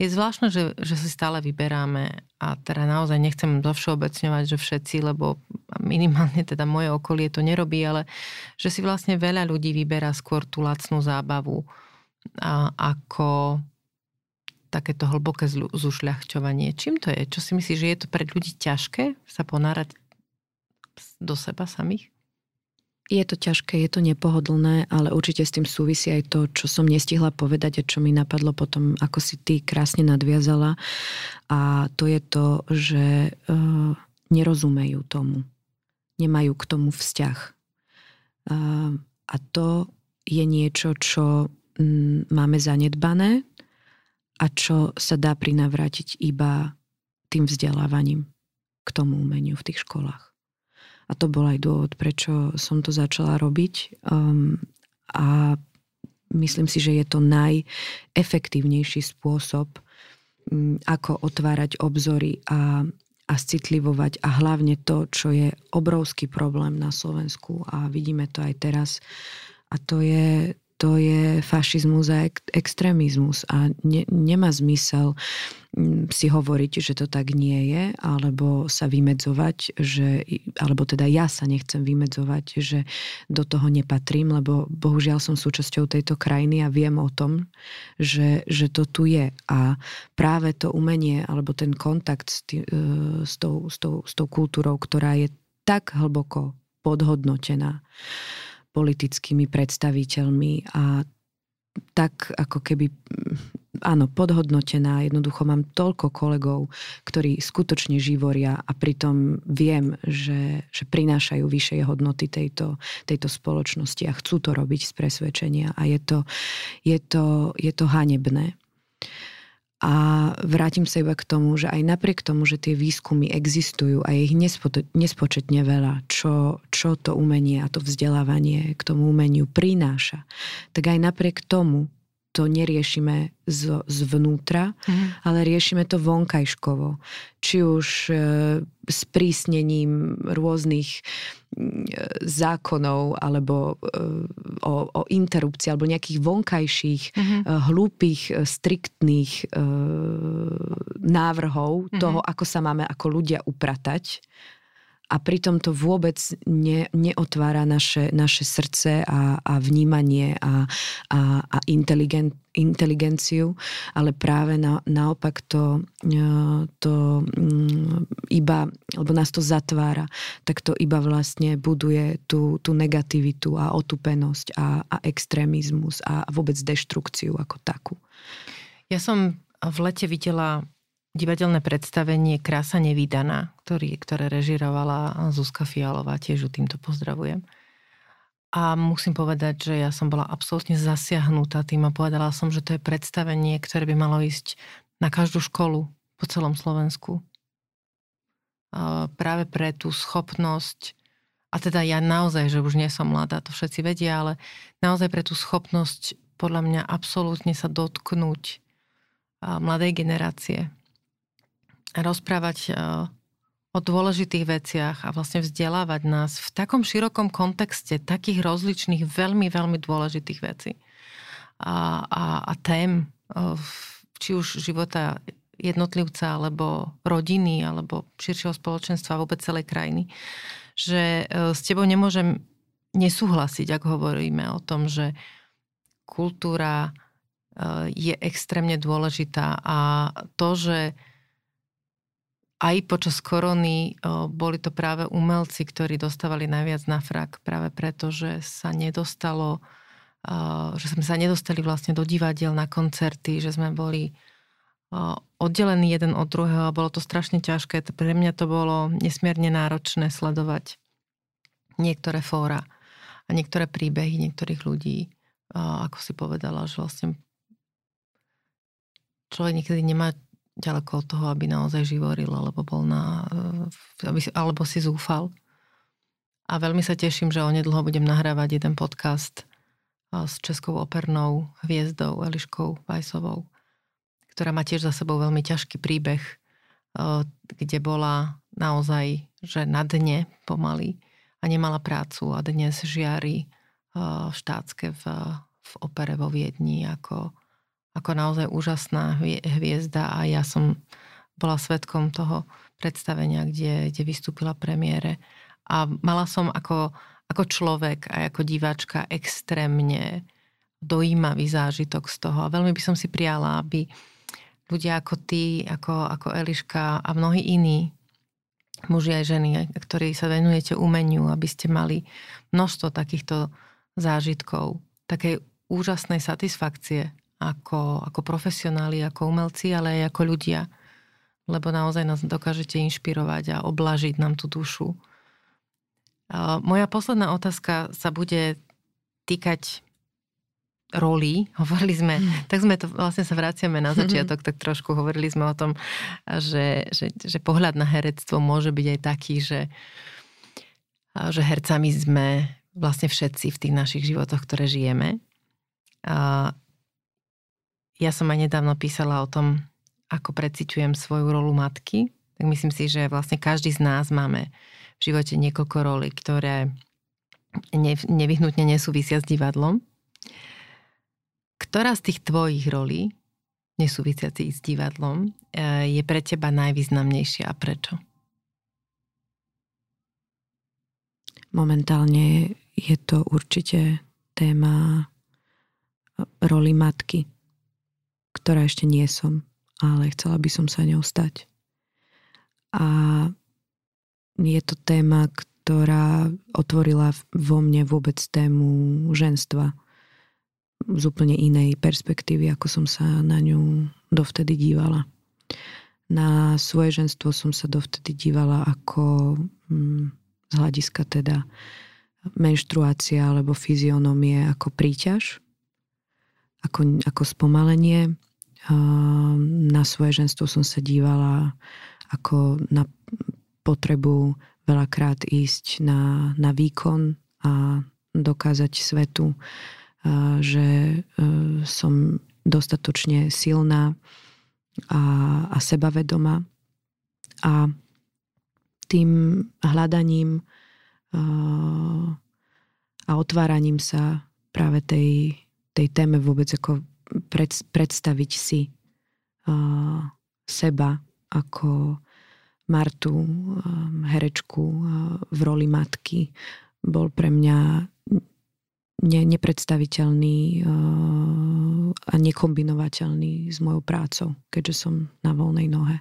Je zvláštne, že, že si stále vyberáme a teda naozaj nechcem zovšeobecňovať, že všetci, lebo minimálne teda moje okolie to nerobí, ale že si vlastne veľa ľudí vyberá skôr tú lacnú zábavu ako takéto hlboké zušľahčovanie. Čím to je? Čo si myslíš, že je to pre ľudí ťažké sa ponárať do seba samých? Je to ťažké, je to nepohodlné, ale určite s tým súvisí aj to, čo som nestihla povedať a čo mi napadlo potom, ako si ty krásne nadviazala. A to je to, že uh, nerozumejú tomu. Nemajú k tomu vzťah. Uh, a to je niečo, čo máme zanedbané a čo sa dá prinavrátiť iba tým vzdelávaním k tomu umeniu v tých školách. A to bol aj dôvod, prečo som to začala robiť. Um, a myslím si, že je to najefektívnejší spôsob, um, ako otvárať obzory a, a citlivovať a hlavne to, čo je obrovský problém na Slovensku a vidíme to aj teraz. A to je, to je fašizmus a ek- extrémizmus a ne, nemá zmysel Mm, si hovoriť, že to tak nie je, alebo sa vymedzovať, že, alebo teda ja sa nechcem vymedzovať, že do toho nepatrím, lebo bohužiaľ som súčasťou tejto krajiny a viem o tom, že, že to tu je. A práve to umenie, alebo ten kontakt s, tý, e, s, tou, s, tou, s tou kultúrou, ktorá je tak hlboko podhodnotená politickými predstaviteľmi a tak ako keby áno, podhodnotená. Jednoducho mám toľko kolegov, ktorí skutočne živoria a pritom viem, že, že prinášajú vyššie hodnoty tejto, tejto spoločnosti a chcú to robiť z presvedčenia. A je to, je to, je to hanebné. A vrátim sa iba k tomu, že aj napriek tomu, že tie výskumy existujú a je ich nespočetne veľa, čo, čo to umenie a to vzdelávanie k tomu umeniu prináša, tak aj napriek tomu to neriešime z, zvnútra, mm. ale riešime to vonkajškovo. Či už e, s prísnením rôznych e, zákonov alebo e, o, o interrupcii alebo nejakých vonkajších, mm-hmm. e, hlúpých, e, striktných e, návrhov mm-hmm. toho, ako sa máme ako ľudia upratať a pritom to vôbec ne, neotvára naše, naše srdce a, a vnímanie a, a, a inteligent, inteligenciu, ale práve na, naopak to, e, to mm, iba, lebo nás to zatvára, tak to iba vlastne buduje tú, tú negativitu a otupenosť a, a extrémizmus a vôbec deštrukciu ako takú. Ja som v lete videla divadelné predstavenie Krása nevydaná, ktorý, ktoré režirovala Zuzka Fialová, tiež ju týmto pozdravujem. A musím povedať, že ja som bola absolútne zasiahnutá tým a povedala som, že to je predstavenie, ktoré by malo ísť na každú školu po celom Slovensku. A práve pre tú schopnosť, a teda ja naozaj, že už nie som mladá, to všetci vedia, ale naozaj pre tú schopnosť podľa mňa absolútne sa dotknúť mladej generácie rozprávať e, o dôležitých veciach a vlastne vzdelávať nás v takom širokom kontexte takých rozličných, veľmi, veľmi dôležitých vecí. A, a, a tém, e, či už života jednotlivca, alebo rodiny, alebo širšieho spoločenstva, vôbec celej krajiny, že e, s tebou nemôžem nesúhlasiť, ak hovoríme o tom, že kultúra je extrémne dôležitá a to, že aj počas korony boli to práve umelci, ktorí dostávali najviac na frak práve preto, že sa nedostalo, že sme sa nedostali vlastne do divadiel na koncerty, že sme boli oddelení jeden od druhého a bolo to strašne ťažké. Pre mňa to bolo nesmierne náročné sledovať niektoré fóra a niektoré príbehy niektorých ľudí, ako si povedala, že vlastne človek niekedy nemá ďaleko od toho, aby naozaj živoril, alebo bol na, eh, aby, alebo si zúfal. A veľmi sa teším, že onedlho budem nahrávať jeden podcast eh, s českou opernou hviezdou Eliškou Vajsovou, ktorá má tiež za sebou veľmi ťažký príbeh, eh, kde bola naozaj, že na dne pomaly a nemala prácu a dnes žiari štátske v, v opere vo Viedni ako ako naozaj úžasná hviezda a ja som bola svetkom toho predstavenia, kde, kde vystúpila premiére. A mala som ako, ako človek a ako diváčka extrémne dojímavý zážitok z toho. A veľmi by som si prijala, aby ľudia ako ty, ako, ako Eliška a mnohí iní, muži aj ženy, ktorí sa venujete umeniu, aby ste mali množstvo takýchto zážitkov, takej úžasnej satisfakcie ako, ako profesionáli, ako umelci, ale aj ako ľudia. Lebo naozaj nás dokážete inšpirovať a oblažiť nám tú dušu. Moja posledná otázka sa bude týkať roli. Hovorili sme, mm. tak sme to, vlastne sa vraciame na začiatok, tak trošku hovorili sme o tom, že, že, že pohľad na herectvo môže byť aj taký, že, že hercami sme vlastne všetci v tých našich životoch, ktoré žijeme. A ja som aj nedávno písala o tom, ako preciťujem svoju rolu matky. Tak myslím si, že vlastne každý z nás máme v živote niekoľko rolí, ktoré nevyhnutne nesúvisia s divadlom. Ktorá z tých tvojich rolí, nesúvisiacich s divadlom, e, je pre teba najvýznamnejšia a prečo? Momentálne je to určite téma roli matky ktorá ešte nie som, ale chcela by som sa ňou stať. A je to téma, ktorá otvorila vo mne vôbec tému ženstva z úplne inej perspektívy, ako som sa na ňu dovtedy dívala. Na svoje ženstvo som sa dovtedy dívala ako hm, z hľadiska teda menštruácia alebo fyzionomie ako príťaž, ako, ako spomalenie. Na svoje ženstvo som sa dívala ako na potrebu veľakrát ísť na, na výkon a dokázať svetu, že e, som dostatočne silná a, a sebavedomá. A tým hľadaním a otváraním sa práve tej, tej téme vôbec ako pred, predstaviť si uh, seba ako Martu, um, herečku uh, v roli matky, bol pre mňa ne, nepredstaviteľný uh, a nekombinovateľný s mojou prácou, keďže som na voľnej nohe.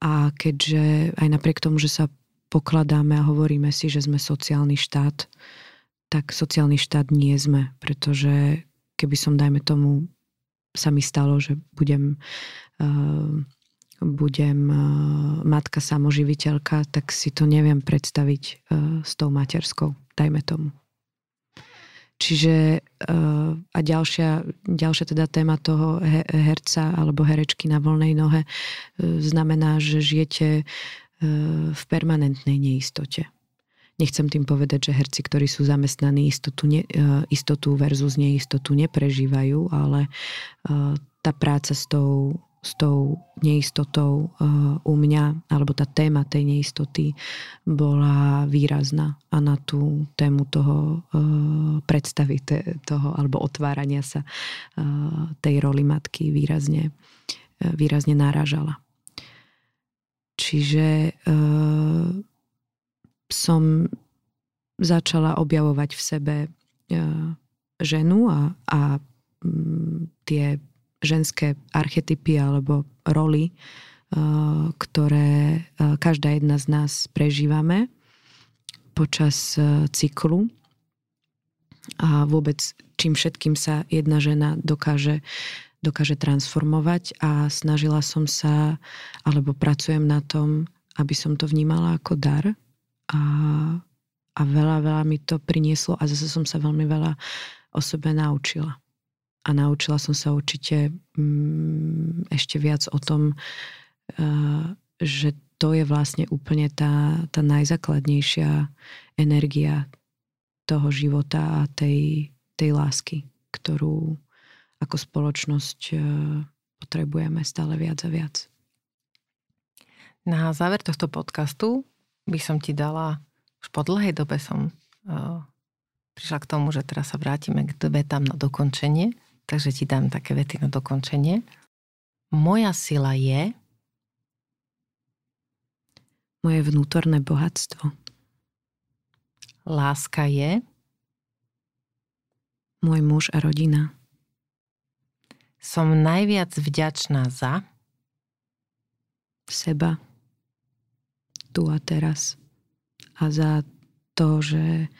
A keďže aj napriek tomu, že sa pokladáme a hovoríme si, že sme sociálny štát, tak sociálny štát nie sme, pretože keby som, dajme tomu, sa mi stalo, že budem uh, budem matka samoživiteľka, tak si to neviem predstaviť s tou materskou, dajme tomu. Čiže a ďalšia, ďalšia teda téma toho herca alebo herečky na voľnej nohe znamená, že žijete v permanentnej neistote. Nechcem tým povedať, že herci, ktorí sú zamestnaní, istotu, ne, istotu versus neistotu neprežívajú, ale tá práca s tou, s tou neistotou u mňa, alebo tá téma tej neistoty bola výrazná a na tú tému toho predstavy toho, alebo otvárania sa tej roli matky výrazne, výrazne náražala. Čiže som začala objavovať v sebe uh, ženu a, a um, tie ženské archetypy alebo roly, uh, ktoré uh, každá jedna z nás prežívame počas cyklu. A vôbec čím všetkým sa jedna žena dokáže dokáže transformovať a snažila som sa, alebo pracujem na tom, aby som to vnímala ako dar a, a veľa, veľa mi to prinieslo a zase som sa veľmi veľa o sebe naučila. A naučila som sa určite mm, ešte viac o tom, uh, že to je vlastne úplne tá, tá najzákladnejšia energia toho života a tej, tej lásky, ktorú, ako spoločnosť e, potrebujeme stále viac a viac. Na záver tohto podcastu by som ti dala, už po dlhej dobe som uh, prišla k tomu, že teraz sa vrátime k vetám na dokončenie, takže ti dám také vety na dokončenie. Moja sila je moje vnútorné bohatstvo. Láska je môj muž a rodina som najviac vďačná za? Seba. Tu a teraz. A za to, že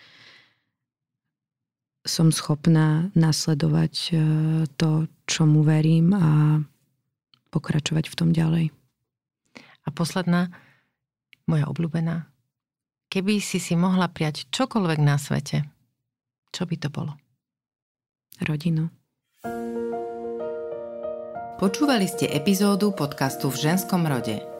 som schopná nasledovať e, to, čomu verím a pokračovať v tom ďalej. A posledná, moja obľúbená. Keby si si mohla prijať čokoľvek na svete, čo by to bolo? Rodinu. Počúvali ste epizódu podcastu v ženskom rode.